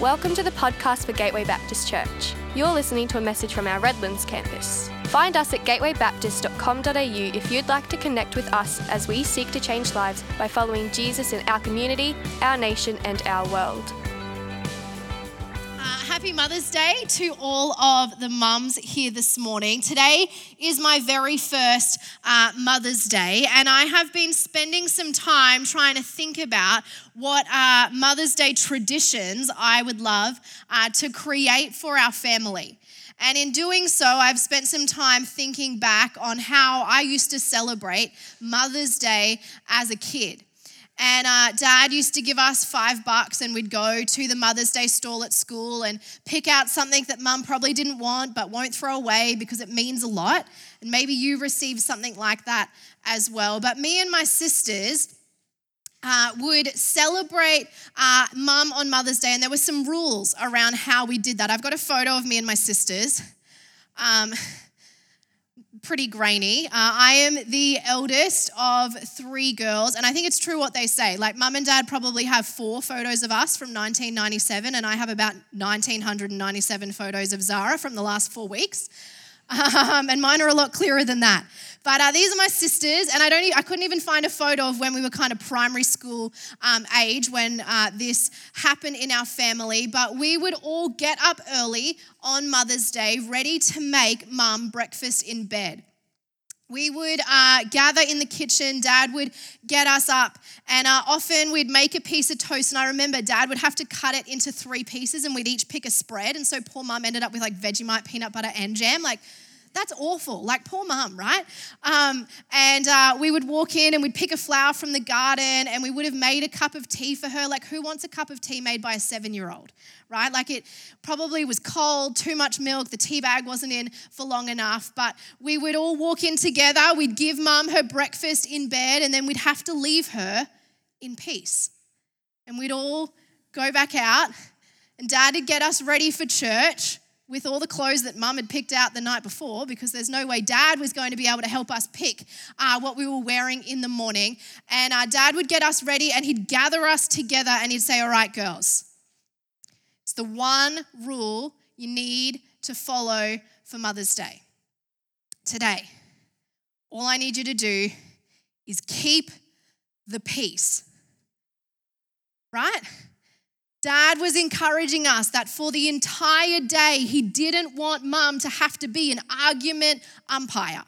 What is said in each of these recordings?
Welcome to the podcast for Gateway Baptist Church. You're listening to a message from our Redlands campus. Find us at gatewaybaptist.com.au if you'd like to connect with us as we seek to change lives by following Jesus in our community, our nation, and our world. Happy Mother's Day to all of the mums here this morning. Today is my very first uh, Mother's Day, and I have been spending some time trying to think about what uh, Mother's Day traditions I would love uh, to create for our family. And in doing so, I've spent some time thinking back on how I used to celebrate Mother's Day as a kid. And uh, dad used to give us five bucks, and we'd go to the Mother's Day stall at school and pick out something that mum probably didn't want but won't throw away because it means a lot. And maybe you received something like that as well. But me and my sisters, uh, would celebrate uh, mum on Mother's Day, and there were some rules around how we did that. I've got a photo of me and my sisters. Um, pretty grainy. Uh, I am the eldest of three girls, and I think it's true what they say. Like, mum and dad probably have four photos of us from 1997, and I have about 1997 photos of Zara from the last four weeks. Um, and mine are a lot clearer than that. But uh, these are my sisters, and I don't. I couldn't even find a photo of when we were kind of primary school um, age when uh, this happened in our family. But we would all get up early on Mother's Day, ready to make mum breakfast in bed. We would uh, gather in the kitchen. Dad would get us up, and uh, often we'd make a piece of toast. And I remember Dad would have to cut it into three pieces, and we'd each pick a spread. And so poor mum ended up with like Vegemite, peanut butter, and jam. Like that's awful. Like, poor mum, right? Um, and uh, we would walk in and we'd pick a flower from the garden and we would have made a cup of tea for her. Like, who wants a cup of tea made by a seven year old, right? Like, it probably was cold, too much milk, the tea bag wasn't in for long enough. But we would all walk in together, we'd give mum her breakfast in bed, and then we'd have to leave her in peace. And we'd all go back out, and dad would get us ready for church with all the clothes that mum had picked out the night before because there's no way dad was going to be able to help us pick uh, what we were wearing in the morning. And uh, dad would get us ready and he'd gather us together and he'd say, All right, girls, it's the one rule you need to follow for Mother's Day. Today, all I need you to do is keep the peace. Right? Dad was encouraging us that for the entire day, he didn't want mum to have to be an argument umpire.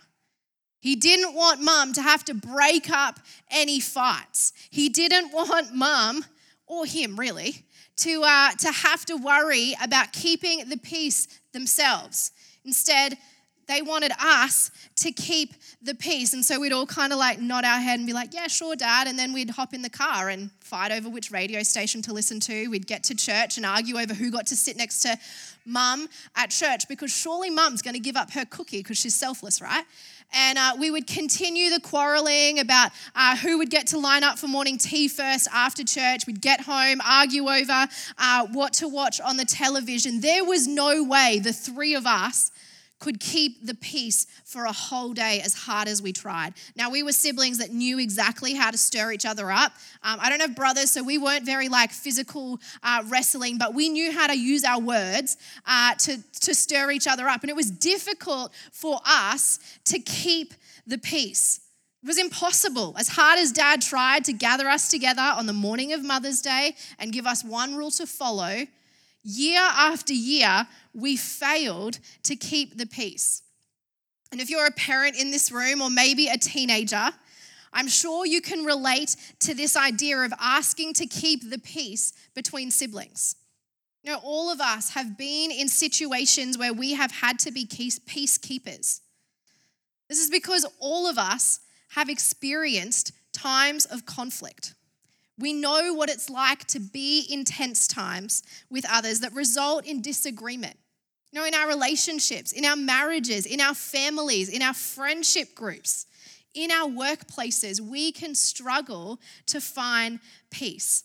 He didn't want mum to have to break up any fights. He didn't want mum, or him really, to, uh, to have to worry about keeping the peace themselves. Instead, they wanted us to keep the peace. And so we'd all kind of like nod our head and be like, yeah, sure, dad. And then we'd hop in the car and fight over which radio station to listen to. We'd get to church and argue over who got to sit next to mum at church because surely mum's going to give up her cookie because she's selfless, right? And uh, we would continue the quarreling about uh, who would get to line up for morning tea first after church. We'd get home, argue over uh, what to watch on the television. There was no way the three of us could keep the peace for a whole day as hard as we tried. Now, we were siblings that knew exactly how to stir each other up. Um, I don't have brothers, so we weren't very like physical uh, wrestling, but we knew how to use our words uh, to, to stir each other up. And it was difficult for us to keep the peace. It was impossible. As hard as dad tried to gather us together on the morning of Mother's Day and give us one rule to follow, year after year, we failed to keep the peace. And if you're a parent in this room or maybe a teenager, I'm sure you can relate to this idea of asking to keep the peace between siblings. You know, all of us have been in situations where we have had to be peacekeepers. This is because all of us have experienced times of conflict. We know what it's like to be in tense times with others that result in disagreement. You know, in our relationships, in our marriages, in our families, in our friendship groups, in our workplaces, we can struggle to find peace.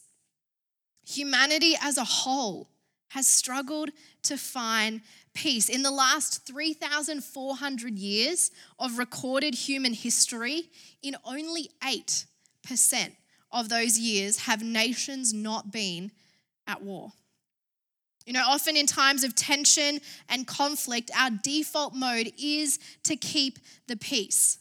Humanity as a whole has struggled to find peace. In the last 3,400 years of recorded human history, in only 8% of those years have nations not been at war. You know, often in times of tension and conflict, our default mode is to keep the peace.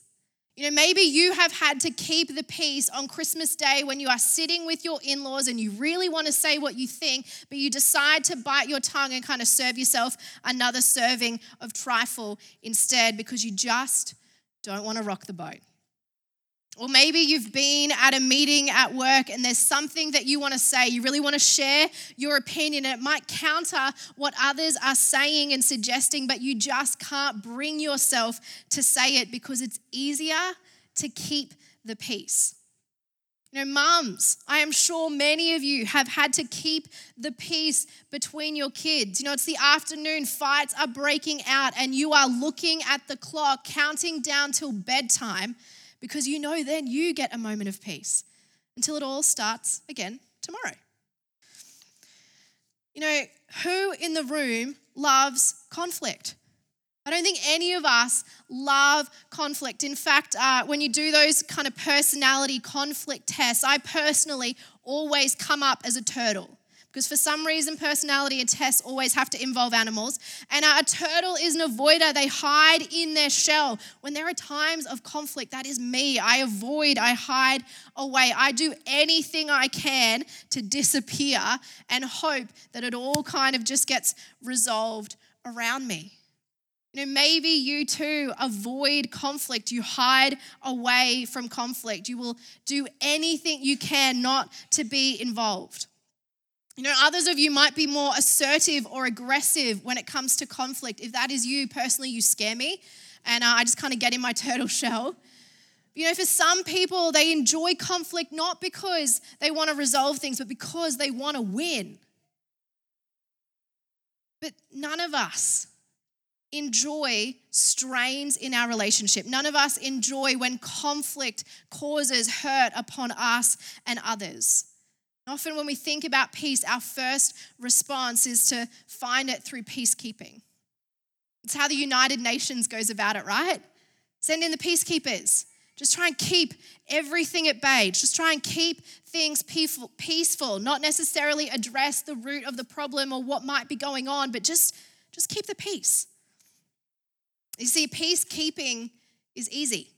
You know, maybe you have had to keep the peace on Christmas Day when you are sitting with your in laws and you really want to say what you think, but you decide to bite your tongue and kind of serve yourself another serving of trifle instead because you just don't want to rock the boat. Or maybe you've been at a meeting at work and there's something that you want to say. You really want to share your opinion, and it might counter what others are saying and suggesting, but you just can't bring yourself to say it because it's easier to keep the peace. You know, mums, I am sure many of you have had to keep the peace between your kids. You know, it's the afternoon, fights are breaking out, and you are looking at the clock, counting down till bedtime because you know then you get a moment of peace until it all starts again tomorrow. You know, who in the room loves conflict? I don't think any of us love conflict. In fact, uh, when you do those kind of personality conflict tests, I personally always come up as a turtle because for some reason personality and tests always have to involve animals and a turtle is an avoider they hide in their shell when there are times of conflict that is me i avoid i hide away i do anything i can to disappear and hope that it all kind of just gets resolved around me you know, maybe you too avoid conflict. You hide away from conflict. You will do anything you can not to be involved. You know, others of you might be more assertive or aggressive when it comes to conflict. If that is you, personally, you scare me. And uh, I just kind of get in my turtle shell. You know, for some people, they enjoy conflict not because they want to resolve things, but because they want to win. But none of us enjoy strains in our relationship. None of us enjoy when conflict causes hurt upon us and others. Often, when we think about peace, our first response is to find it through peacekeeping. It's how the United Nations goes about it, right? Send in the peacekeepers. Just try and keep everything at bay. Just try and keep things peaceful, peaceful, not necessarily address the root of the problem or what might be going on, but just, just keep the peace. You see, peacekeeping is easy.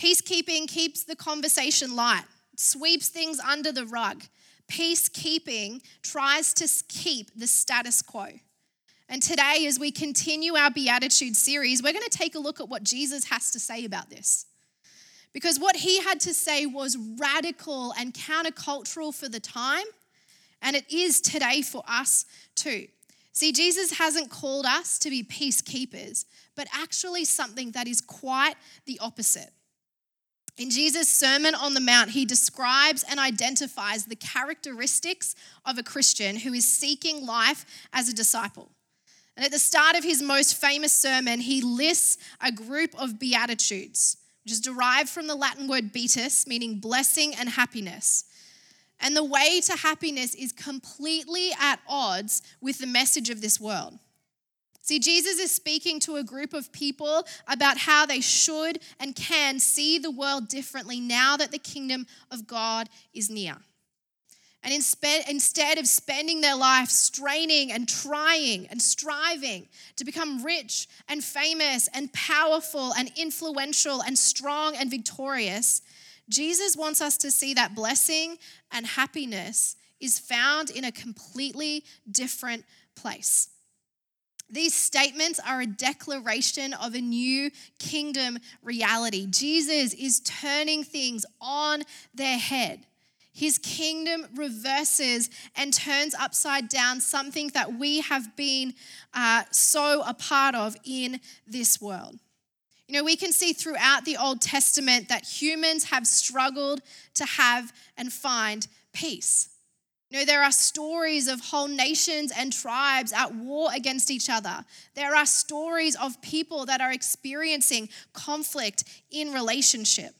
Peacekeeping keeps the conversation light, sweeps things under the rug peacekeeping tries to keep the status quo. And today, as we continue our Beatitude series, we're going to take a look at what Jesus has to say about this. Because what he had to say was radical and countercultural for the time, and it is today for us too. See, Jesus hasn't called us to be peacekeepers, but actually something that is quite the opposite. In Jesus' Sermon on the Mount, he describes and identifies the characteristics of a Christian who is seeking life as a disciple. And at the start of his most famous sermon, he lists a group of beatitudes, which is derived from the Latin word beatus, meaning blessing and happiness. And the way to happiness is completely at odds with the message of this world. See, Jesus is speaking to a group of people about how they should and can see the world differently now that the kingdom of God is near. And instead of spending their life straining and trying and striving to become rich and famous and powerful and influential and strong and victorious, Jesus wants us to see that blessing and happiness is found in a completely different place. These statements are a declaration of a new kingdom reality. Jesus is turning things on their head. His kingdom reverses and turns upside down something that we have been uh, so a part of in this world. You know, we can see throughout the Old Testament that humans have struggled to have and find peace. Know, there are stories of whole nations and tribes at war against each other. There are stories of people that are experiencing conflict in relationship.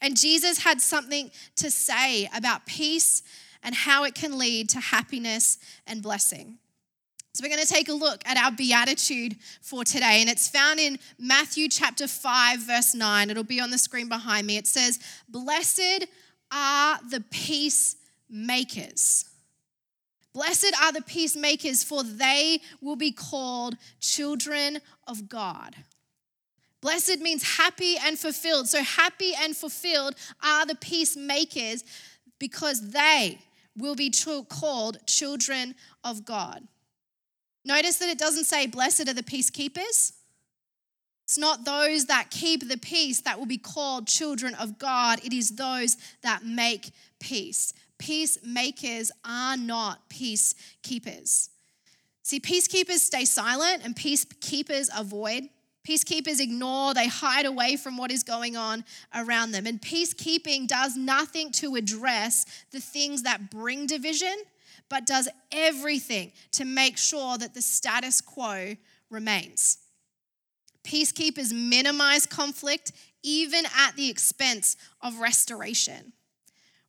And Jesus had something to say about peace and how it can lead to happiness and blessing. So, we're going to take a look at our beatitude for today, and it's found in Matthew chapter 5, verse 9. It'll be on the screen behind me. It says, Blessed are the peace makers. Blessed are the peacemakers, for they will be called children of God. Blessed means happy and fulfilled. So, happy and fulfilled are the peacemakers because they will be called children of God. Notice that it doesn't say, Blessed are the peacekeepers. It's not those that keep the peace that will be called children of God, it is those that make peace. Peacemakers are not peacekeepers. See, peacekeepers stay silent and peacekeepers avoid. Peacekeepers ignore, they hide away from what is going on around them. And peacekeeping does nothing to address the things that bring division, but does everything to make sure that the status quo remains. Peacekeepers minimize conflict even at the expense of restoration.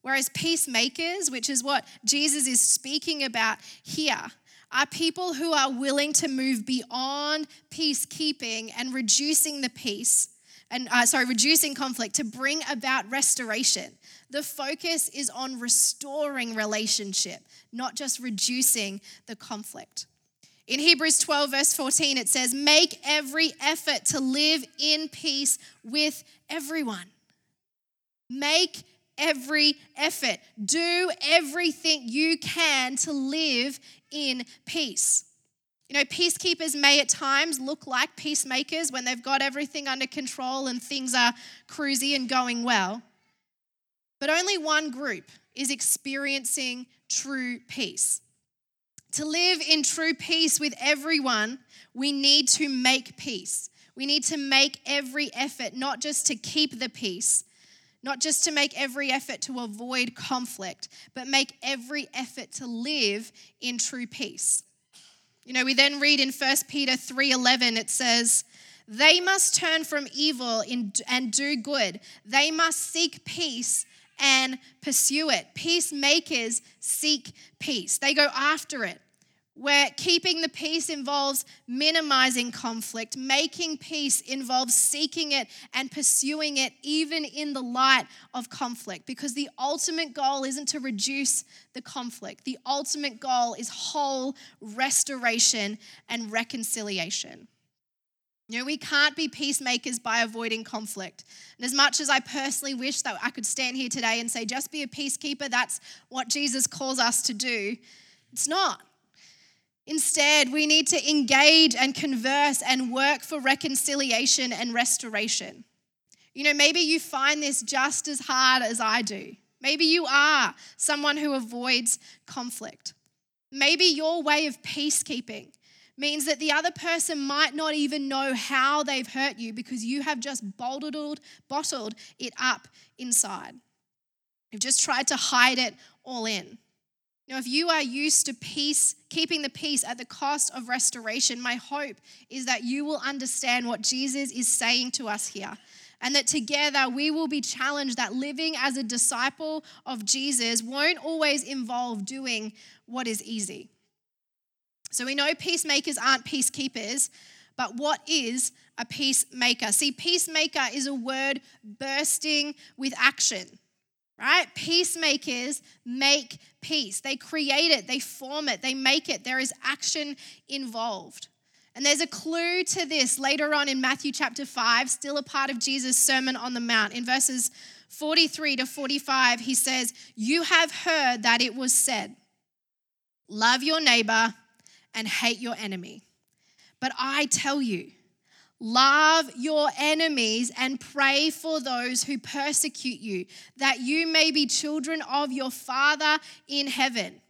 Whereas peacemakers, which is what Jesus is speaking about here, are people who are willing to move beyond peacekeeping and reducing the peace and uh, sorry reducing conflict to bring about restoration. The focus is on restoring relationship not just reducing the conflict. In hebrews 12 verse 14 it says make every effort to live in peace with everyone. Make every effort. Do everything you can to live in peace. You know, peacekeepers may at times look like peacemakers when they've got everything under control and things are cruisy and going well. But only one group is experiencing true peace. To live in true peace with everyone, we need to make peace. We need to make every effort, not just to keep the peace, not just to make every effort to avoid conflict, but make every effort to live in true peace. You know, we then read in 1 Peter 3:11 it says, "They must turn from evil and do good. They must seek peace and pursue it. Peacemakers seek peace. They go after it where keeping the peace involves minimizing conflict, making peace involves seeking it and pursuing it even in the light of conflict, because the ultimate goal isn't to reduce the conflict. The ultimate goal is whole restoration and reconciliation. You know, we can't be peacemakers by avoiding conflict. And as much as I personally wish that I could stand here today and say, just be a peacekeeper, that's what Jesus calls us to do, it's not. Instead, we need to engage and converse and work for reconciliation and restoration. You know, maybe you find this just as hard as I do. Maybe you are someone who avoids conflict. Maybe your way of peacekeeping means that the other person might not even know how they've hurt you because you have just bottled, bottled it up inside. You've just tried to hide it all in. Now, if you are used to peace, keeping the peace at the cost of restoration, my hope is that you will understand what Jesus is saying to us here. And that together we will be challenged that living as a disciple of Jesus won't always involve doing what is easy. So we know peacemakers aren't peacekeepers, but what is a peacemaker? See, peacemaker is a word bursting with action right? Peacemakers make peace. They create it, they form it, they make it. There is action involved. And there's a clue to this later on in Matthew chapter 5, still a part of Jesus' Sermon on the Mount. In verses 43 to 45, he says, You have heard that it was said, Love your neighbor and hate your enemy. But I tell you, Love your enemies and pray for those who persecute you, that you may be children of your Father in heaven.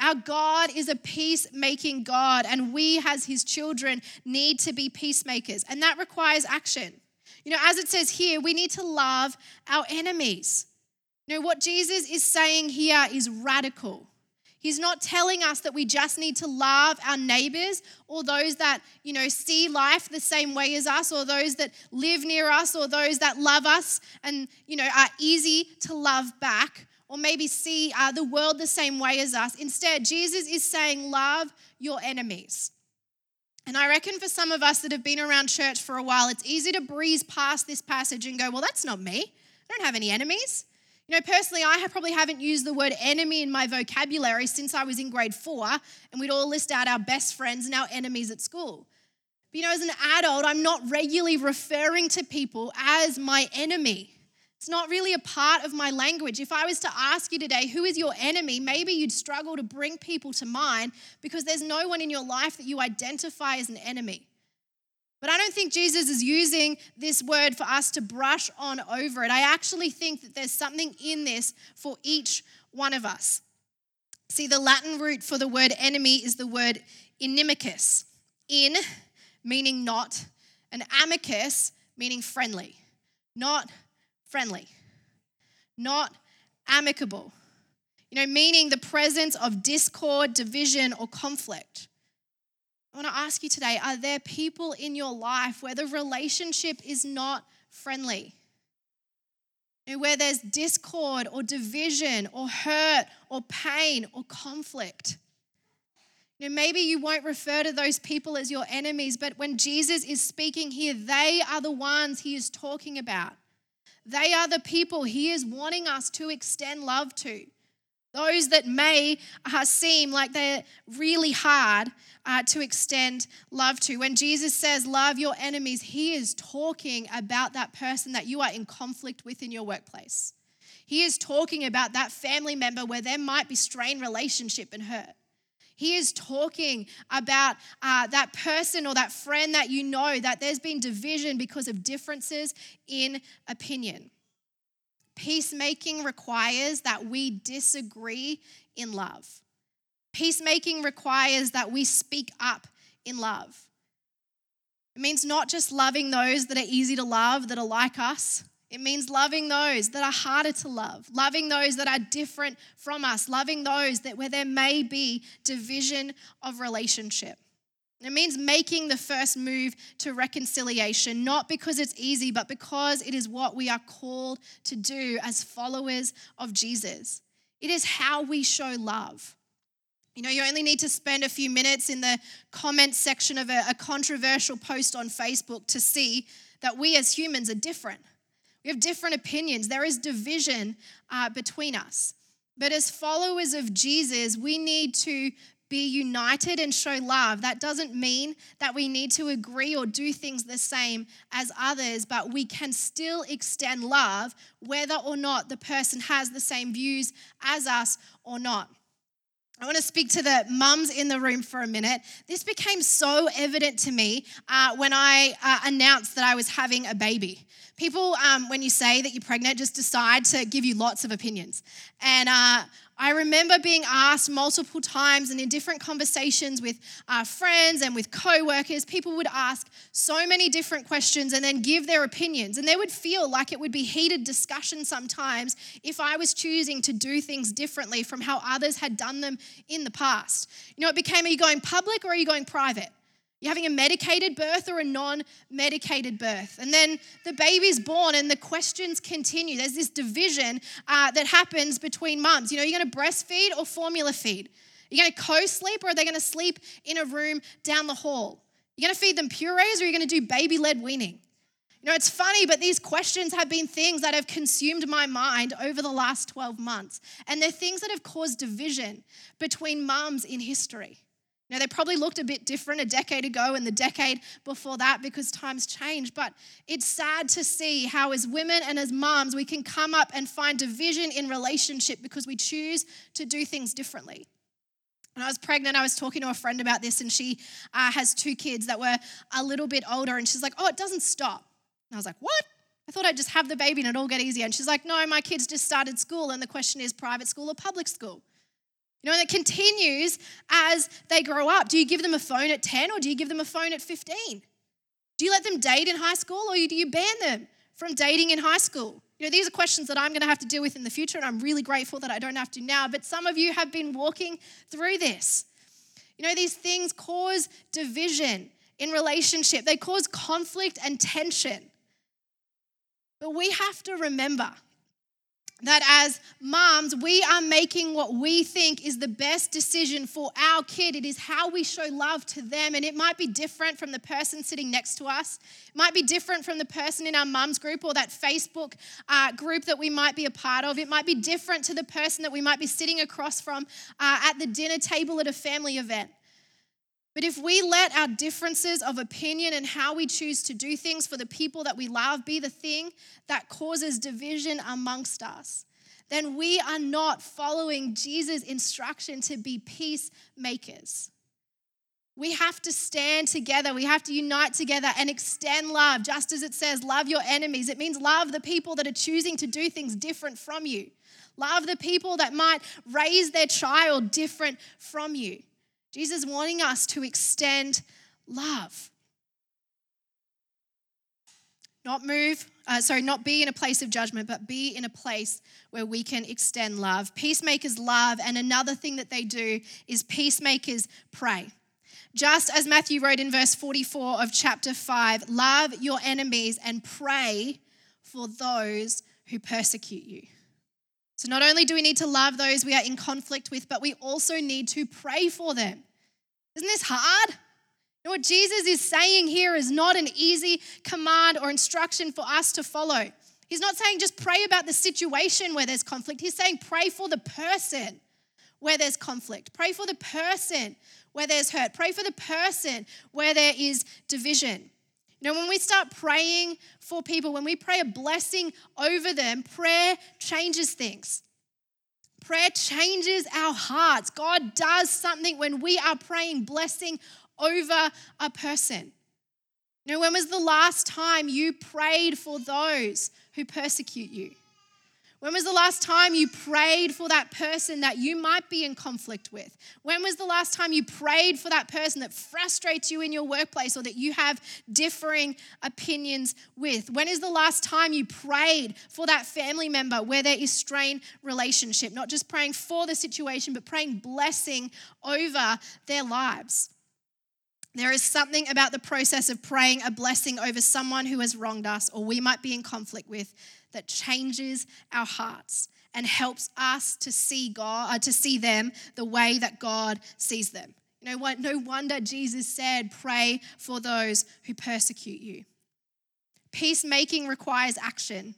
Our God is a peacemaking God, and we, as his children, need to be peacemakers, and that requires action. You know, as it says here, we need to love our enemies. You know, what Jesus is saying here is radical. He's not telling us that we just need to love our neighbors or those that, you know, see life the same way as us or those that live near us or those that love us and, you know, are easy to love back or maybe see uh, the world the same way as us. Instead, Jesus is saying, love your enemies. And I reckon for some of us that have been around church for a while, it's easy to breeze past this passage and go, well, that's not me. I don't have any enemies. You know, personally, I probably haven't used the word enemy in my vocabulary since I was in grade four, and we'd all list out our best friends and our enemies at school. But you know, as an adult, I'm not regularly referring to people as my enemy. It's not really a part of my language. If I was to ask you today, who is your enemy, maybe you'd struggle to bring people to mind because there's no one in your life that you identify as an enemy. But I don't think Jesus is using this word for us to brush on over it. I actually think that there's something in this for each one of us. See, the Latin root for the word enemy is the word inimicus. In meaning not, and amicus meaning friendly. Not friendly, not amicable. You know, meaning the presence of discord, division, or conflict. I want to ask you today are there people in your life where the relationship is not friendly? where there's discord or division or hurt or pain or conflict. You know, maybe you won't refer to those people as your enemies, but when Jesus is speaking here, they are the ones he is talking about. They are the people He is wanting us to extend love to. Those that may uh, seem like they're really hard uh, to extend love to. When Jesus says, Love your enemies, He is talking about that person that you are in conflict with in your workplace. He is talking about that family member where there might be strained relationship and hurt. He is talking about uh, that person or that friend that you know that there's been division because of differences in opinion. Peacemaking requires that we disagree in love. Peacemaking requires that we speak up in love. It means not just loving those that are easy to love, that are like us, it means loving those that are harder to love, loving those that are different from us, loving those that where there may be division of relationship. It means making the first move to reconciliation, not because it's easy, but because it is what we are called to do as followers of Jesus. It is how we show love. You know, you only need to spend a few minutes in the comments section of a, a controversial post on Facebook to see that we as humans are different. We have different opinions. There is division uh, between us. But as followers of Jesus, we need to be united and show love. That doesn't mean that we need to agree or do things the same as others, but we can still extend love whether or not the person has the same views as us or not. I want to speak to the mums in the room for a minute. This became so evident to me uh, when I uh, announced that I was having a baby. People, um, when you say that you're pregnant, just decide to give you lots of opinions. And uh, I remember being asked multiple times and in different conversations with uh, friends and with co workers, people would ask so many different questions and then give their opinions. And they would feel like it would be heated discussion sometimes if I was choosing to do things differently from how others had done them in the past. You know, it became are you going public or are you going private? You're having a medicated birth or a non medicated birth. And then the baby's born and the questions continue. There's this division uh, that happens between mums. You know, you're going to breastfeed or formula feed? You're going to co sleep or are they going to sleep in a room down the hall? You're going to feed them purees or are you going to do baby led weaning? You know, it's funny, but these questions have been things that have consumed my mind over the last 12 months. And they're things that have caused division between mums in history. Now, they probably looked a bit different a decade ago and the decade before that because times change, but it's sad to see how, as women and as moms, we can come up and find division in relationship because we choose to do things differently. When I was pregnant, I was talking to a friend about this, and she uh, has two kids that were a little bit older, and she's like, Oh, it doesn't stop. And I was like, What? I thought I'd just have the baby and it'd all get easier. And she's like, No, my kids just started school, and the question is private school or public school. You know, and it continues as they grow up. Do you give them a phone at 10 or do you give them a phone at 15? Do you let them date in high school or do you ban them from dating in high school? You know, these are questions that I'm going to have to deal with in the future, and I'm really grateful that I don't have to now. But some of you have been walking through this. You know, these things cause division in relationship, they cause conflict and tension. But we have to remember that as moms, we are making what we think is the best decision for our kid. It is how we show love to them. And it might be different from the person sitting next to us, it might be different from the person in our mums group or that Facebook uh, group that we might be a part of. It might be different to the person that we might be sitting across from uh, at the dinner table at a family event. But if we let our differences of opinion and how we choose to do things for the people that we love be the thing that causes division amongst us, then we are not following Jesus' instruction to be peacemakers. We have to stand together. We have to unite together and extend love, just as it says, love your enemies. It means love the people that are choosing to do things different from you. Love the people that might raise their child different from you. Jesus wanting us to extend love. Not move, uh, sorry, not be in a place of judgment, but be in a place where we can extend love. Peacemakers love, and another thing that they do is peacemakers pray. Just as Matthew wrote in verse 44 of chapter 5 love your enemies and pray for those who persecute you. So, not only do we need to love those we are in conflict with, but we also need to pray for them. Isn't this hard? You know what Jesus is saying here is not an easy command or instruction for us to follow. He's not saying just pray about the situation where there's conflict. He's saying pray for the person where there's conflict. Pray for the person where there's hurt. Pray for the person where there is division. You know, when we start praying for people, when we pray a blessing over them, prayer changes things. Prayer changes our hearts. God does something when we are praying blessing over a person. You know, when was the last time you prayed for those who persecute you? When was the last time you prayed for that person that you might be in conflict with? When was the last time you prayed for that person that frustrates you in your workplace or that you have differing opinions with? When is the last time you prayed for that family member where there is strained relationship? Not just praying for the situation, but praying blessing over their lives. There is something about the process of praying a blessing over someone who has wronged us or we might be in conflict with that changes our hearts and helps us to see God, uh, to see them the way that God sees them. You know what? No wonder Jesus said, pray for those who persecute you. Peacemaking requires action.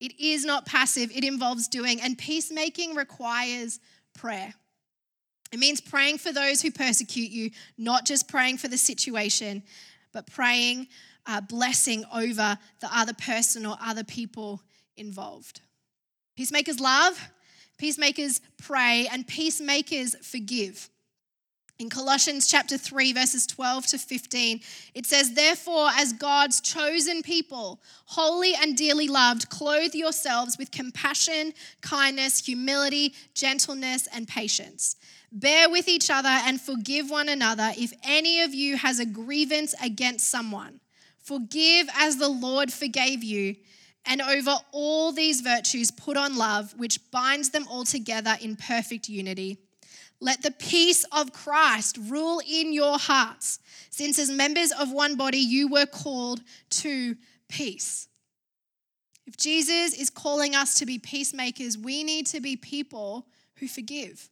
It is not passive, it involves doing. And peacemaking requires prayer. It means praying for those who persecute you, not just praying for the situation, but praying uh, blessing over the other person or other people involved. Peacemakers love, peacemakers pray, and peacemakers forgive. In Colossians chapter 3, verses 12 to 15, it says, Therefore, as God's chosen people, holy and dearly loved, clothe yourselves with compassion, kindness, humility, gentleness, and patience. Bear with each other and forgive one another if any of you has a grievance against someone. Forgive as the Lord forgave you. And over all these virtues, put on love, which binds them all together in perfect unity. Let the peace of Christ rule in your hearts, since as members of one body, you were called to peace. If Jesus is calling us to be peacemakers, we need to be people who forgive.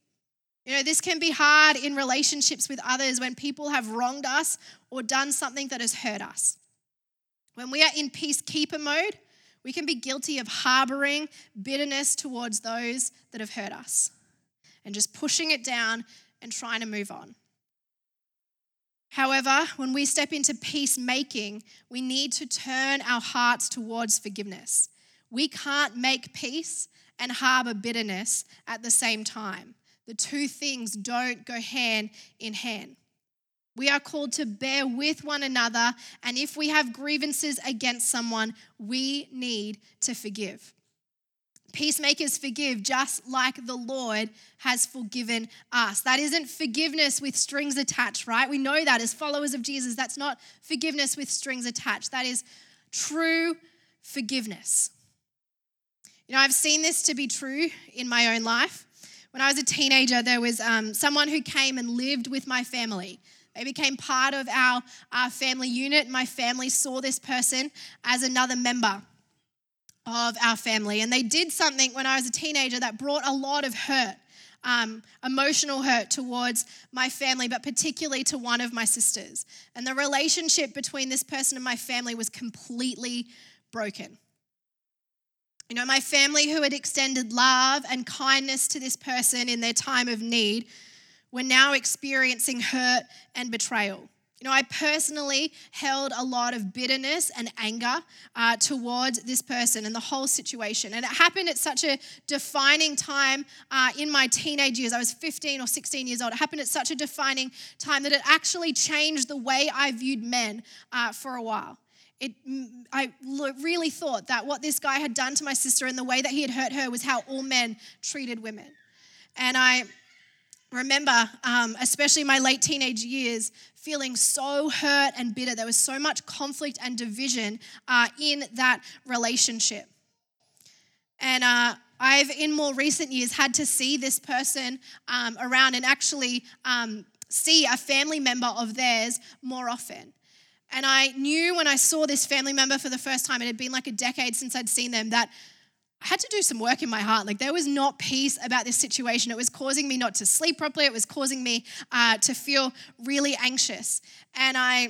You know, this can be hard in relationships with others when people have wronged us or done something that has hurt us. When we are in peacekeeper mode, we can be guilty of harboring bitterness towards those that have hurt us and just pushing it down and trying to move on. However, when we step into peacemaking, we need to turn our hearts towards forgiveness. We can't make peace and harbor bitterness at the same time. The two things don't go hand in hand. We are called to bear with one another, and if we have grievances against someone, we need to forgive. Peacemakers forgive just like the Lord has forgiven us. That isn't forgiveness with strings attached, right? We know that as followers of Jesus. That's not forgiveness with strings attached. That is true forgiveness. You know, I've seen this to be true in my own life. When I was a teenager, there was um, someone who came and lived with my family. They became part of our, our family unit. My family saw this person as another member of our family. And they did something when I was a teenager that brought a lot of hurt, um, emotional hurt towards my family, but particularly to one of my sisters. And the relationship between this person and my family was completely broken. You know, my family who had extended love and kindness to this person in their time of need were now experiencing hurt and betrayal. You know, I personally held a lot of bitterness and anger uh, towards this person and the whole situation. And it happened at such a defining time uh, in my teenage years. I was 15 or 16 years old. It happened at such a defining time that it actually changed the way I viewed men uh, for a while. It, I really thought that what this guy had done to my sister and the way that he had hurt her was how all men treated women. And I remember, um, especially my late teenage years, feeling so hurt and bitter. There was so much conflict and division uh, in that relationship. And uh, I've, in more recent years, had to see this person um, around and actually um, see a family member of theirs more often. And I knew when I saw this family member for the first time, it had been like a decade since I'd seen them, that I had to do some work in my heart. Like there was not peace about this situation. It was causing me not to sleep properly. It was causing me uh, to feel really anxious. And I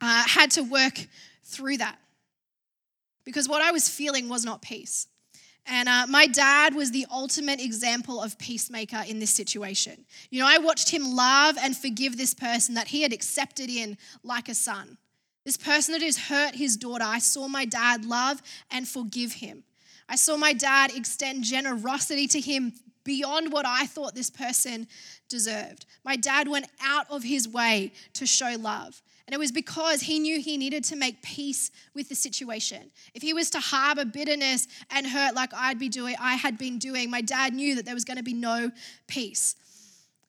uh, had to work through that because what I was feeling was not peace. And uh, my dad was the ultimate example of peacemaker in this situation. You know, I watched him love and forgive this person that he had accepted in like a son. This person that has hurt his daughter, I saw my dad love and forgive him. I saw my dad extend generosity to him beyond what I thought this person deserved. My dad went out of his way to show love. And it was because he knew he needed to make peace with the situation. If he was to harbor bitterness and hurt like I'd be doing, I had been doing, my dad knew that there was going to be no peace.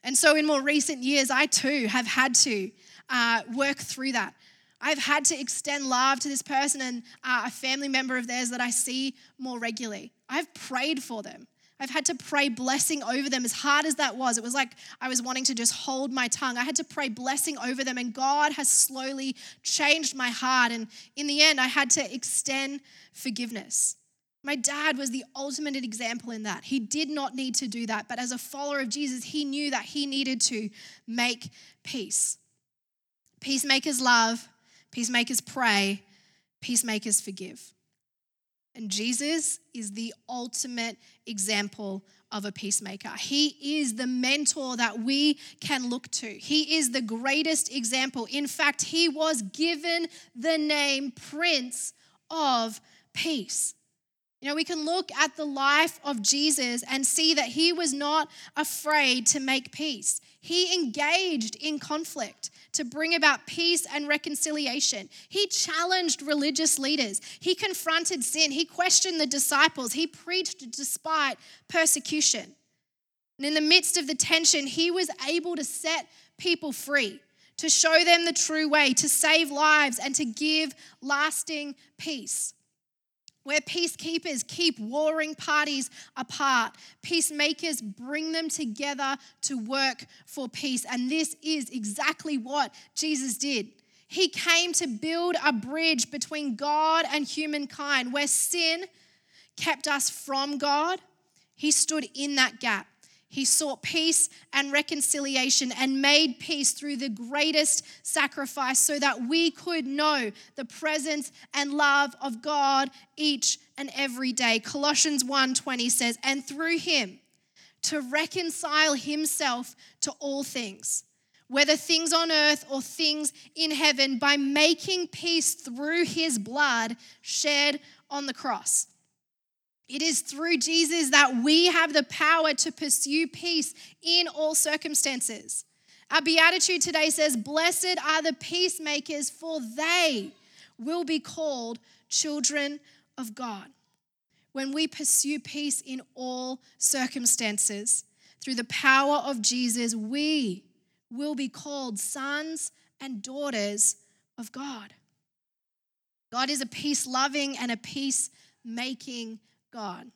And so in more recent years, I too have had to uh, work through that. I've had to extend love to this person and uh, a family member of theirs that I see more regularly. I've prayed for them. I've had to pray blessing over them as hard as that was. It was like I was wanting to just hold my tongue. I had to pray blessing over them, and God has slowly changed my heart. And in the end, I had to extend forgiveness. My dad was the ultimate example in that. He did not need to do that, but as a follower of Jesus, he knew that he needed to make peace. Peacemakers love, Peacemakers pray, peacemakers forgive. And Jesus is the ultimate example of a peacemaker. He is the mentor that we can look to. He is the greatest example. In fact, he was given the name Prince of Peace. You know, we can look at the life of Jesus and see that he was not afraid to make peace. He engaged in conflict to bring about peace and reconciliation. He challenged religious leaders. He confronted sin. He questioned the disciples. He preached despite persecution. And in the midst of the tension, he was able to set people free, to show them the true way, to save lives, and to give lasting peace. Where peacekeepers keep warring parties apart, peacemakers bring them together to work for peace. And this is exactly what Jesus did. He came to build a bridge between God and humankind where sin kept us from God. He stood in that gap. He sought peace and reconciliation and made peace through the greatest sacrifice so that we could know the presence and love of God each and every day. Colossians 1:20 says, "And through him to reconcile himself to all things, whether things on earth or things in heaven, by making peace through his blood shed on the cross." It is through Jesus that we have the power to pursue peace in all circumstances. Our beatitude today says, Blessed are the peacemakers, for they will be called children of God. When we pursue peace in all circumstances, through the power of Jesus, we will be called sons and daughters of God. God is a peace loving and a peace making God.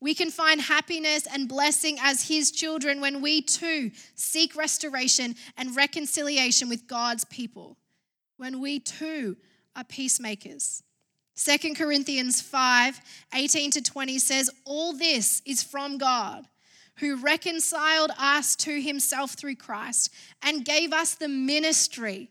We can find happiness and blessing as His children when we too seek restoration and reconciliation with God's people, when we too are peacemakers. 2 Corinthians 5 18 to 20 says, All this is from God, who reconciled us to himself through Christ and gave us the ministry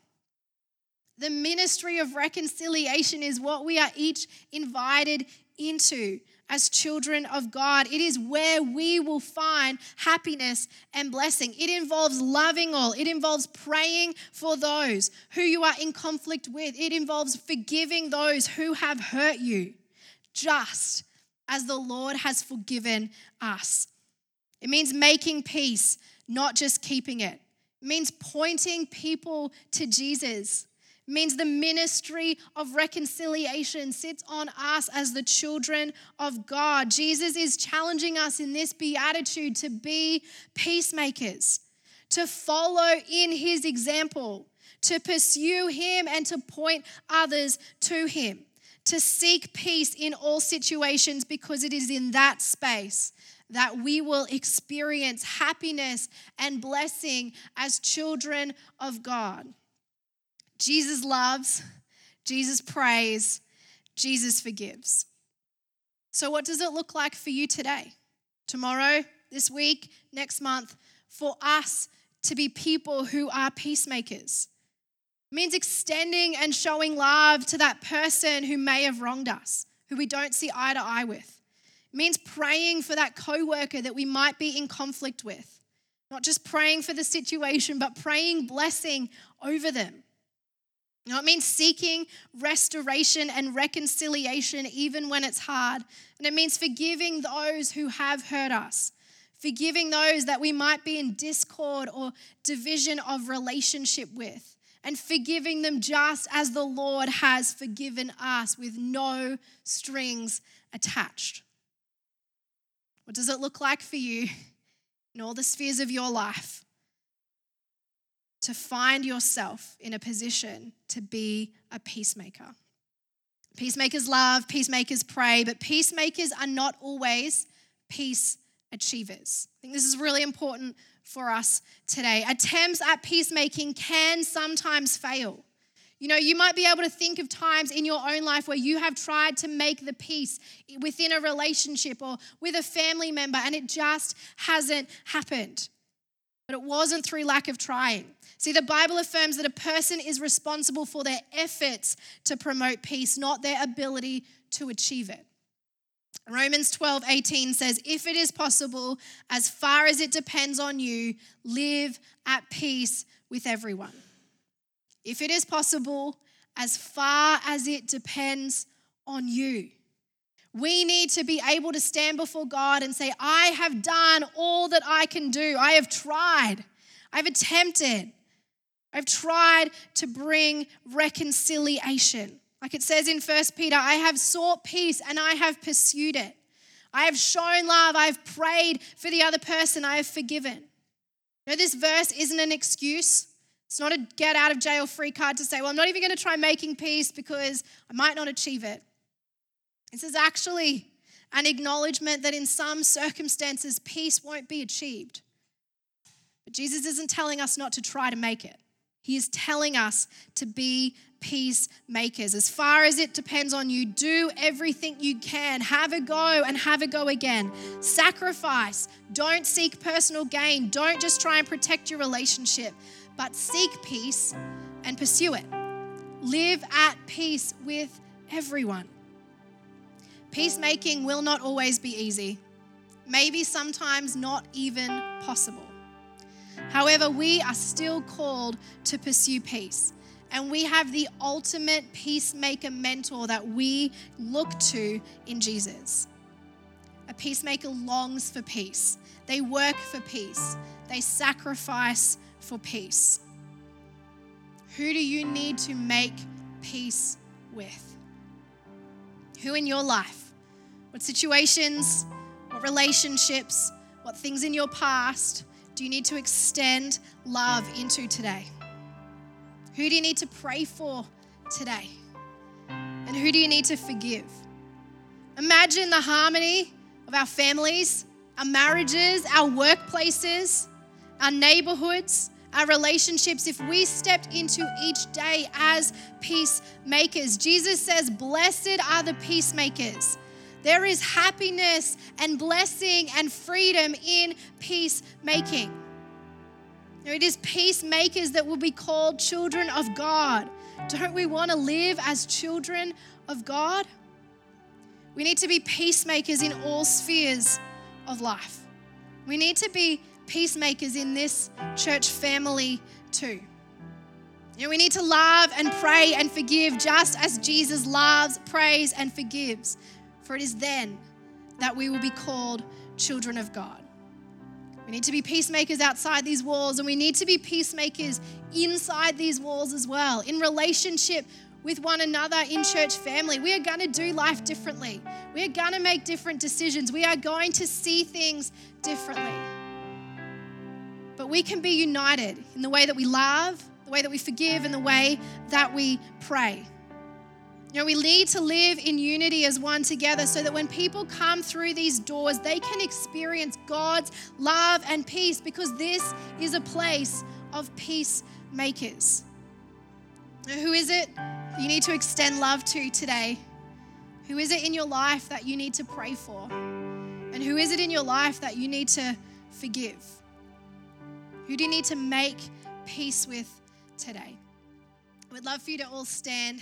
The ministry of reconciliation is what we are each invited into as children of God. It is where we will find happiness and blessing. It involves loving all, it involves praying for those who you are in conflict with, it involves forgiving those who have hurt you. Just as the Lord has forgiven us. It means making peace, not just keeping it. It means pointing people to Jesus. Means the ministry of reconciliation sits on us as the children of God. Jesus is challenging us in this beatitude to be peacemakers, to follow in his example, to pursue him and to point others to him to seek peace in all situations because it is in that space that we will experience happiness and blessing as children of God. Jesus loves, Jesus prays, Jesus forgives. So, what does it look like for you today, tomorrow, this week, next month, for us to be people who are peacemakers? It means extending and showing love to that person who may have wronged us, who we don't see eye to eye with. It means praying for that coworker that we might be in conflict with. Not just praying for the situation, but praying blessing over them. Know, it means seeking restoration and reconciliation even when it's hard. And it means forgiving those who have hurt us, forgiving those that we might be in discord or division of relationship with and forgiving them just as the Lord has forgiven us with no strings attached. What does it look like for you in all the spheres of your life to find yourself in a position to be a peacemaker? Peacemakers love, peacemakers pray, but peacemakers are not always peace achievers. I think this is really important for us today. Attempts at peacemaking can sometimes fail. You know, you might be able to think of times in your own life where you have tried to make the peace within a relationship or with a family member and it just hasn't happened. But it wasn't through lack of trying. See, the Bible affirms that a person is responsible for their efforts to promote peace, not their ability to achieve it. Romans 12, 18 says, If it is possible, as far as it depends on you, live at peace with everyone. If it is possible, as far as it depends on you. We need to be able to stand before God and say, I have done all that I can do. I have tried. I've attempted. I've tried to bring reconciliation. Like it says in 1 Peter, I have sought peace and I have pursued it. I have shown love. I've prayed for the other person. I have forgiven. Know, this verse isn't an excuse. It's not a get out of jail free card to say, well, I'm not even going to try making peace because I might not achieve it. This is actually an acknowledgement that in some circumstances, peace won't be achieved. But Jesus isn't telling us not to try to make it. He is telling us to be peacemakers. As far as it depends on you, do everything you can. Have a go and have a go again. Sacrifice. Don't seek personal gain. Don't just try and protect your relationship, but seek peace and pursue it. Live at peace with everyone. Peacemaking will not always be easy, maybe sometimes not even possible. However, we are still called to pursue peace. And we have the ultimate peacemaker mentor that we look to in Jesus. A peacemaker longs for peace, they work for peace, they sacrifice for peace. Who do you need to make peace with? Who in your life? What situations, what relationships, what things in your past do you need to extend love into today? Who do you need to pray for today? And who do you need to forgive? Imagine the harmony of our families, our marriages, our workplaces, our neighborhoods, our relationships if we stepped into each day as peacemakers. Jesus says, Blessed are the peacemakers. There is happiness and blessing and freedom in peacemaking. It is peacemakers that will be called children of God. Don't we want to live as children of God? We need to be peacemakers in all spheres of life. We need to be peacemakers in this church family too. You know, we need to love and pray and forgive just as Jesus loves, prays, and forgives. For it is then that we will be called children of God. We need to be peacemakers outside these walls, and we need to be peacemakers inside these walls as well, in relationship with one another in church family. We are going to do life differently. We are going to make different decisions. We are going to see things differently. But we can be united in the way that we love, the way that we forgive, and the way that we pray. You know, we need to live in unity as one together so that when people come through these doors, they can experience God's love and peace because this is a place of peacemakers. Who is it you need to extend love to today? Who is it in your life that you need to pray for? And who is it in your life that you need to forgive? Who do you need to make peace with today? We'd love for you to all stand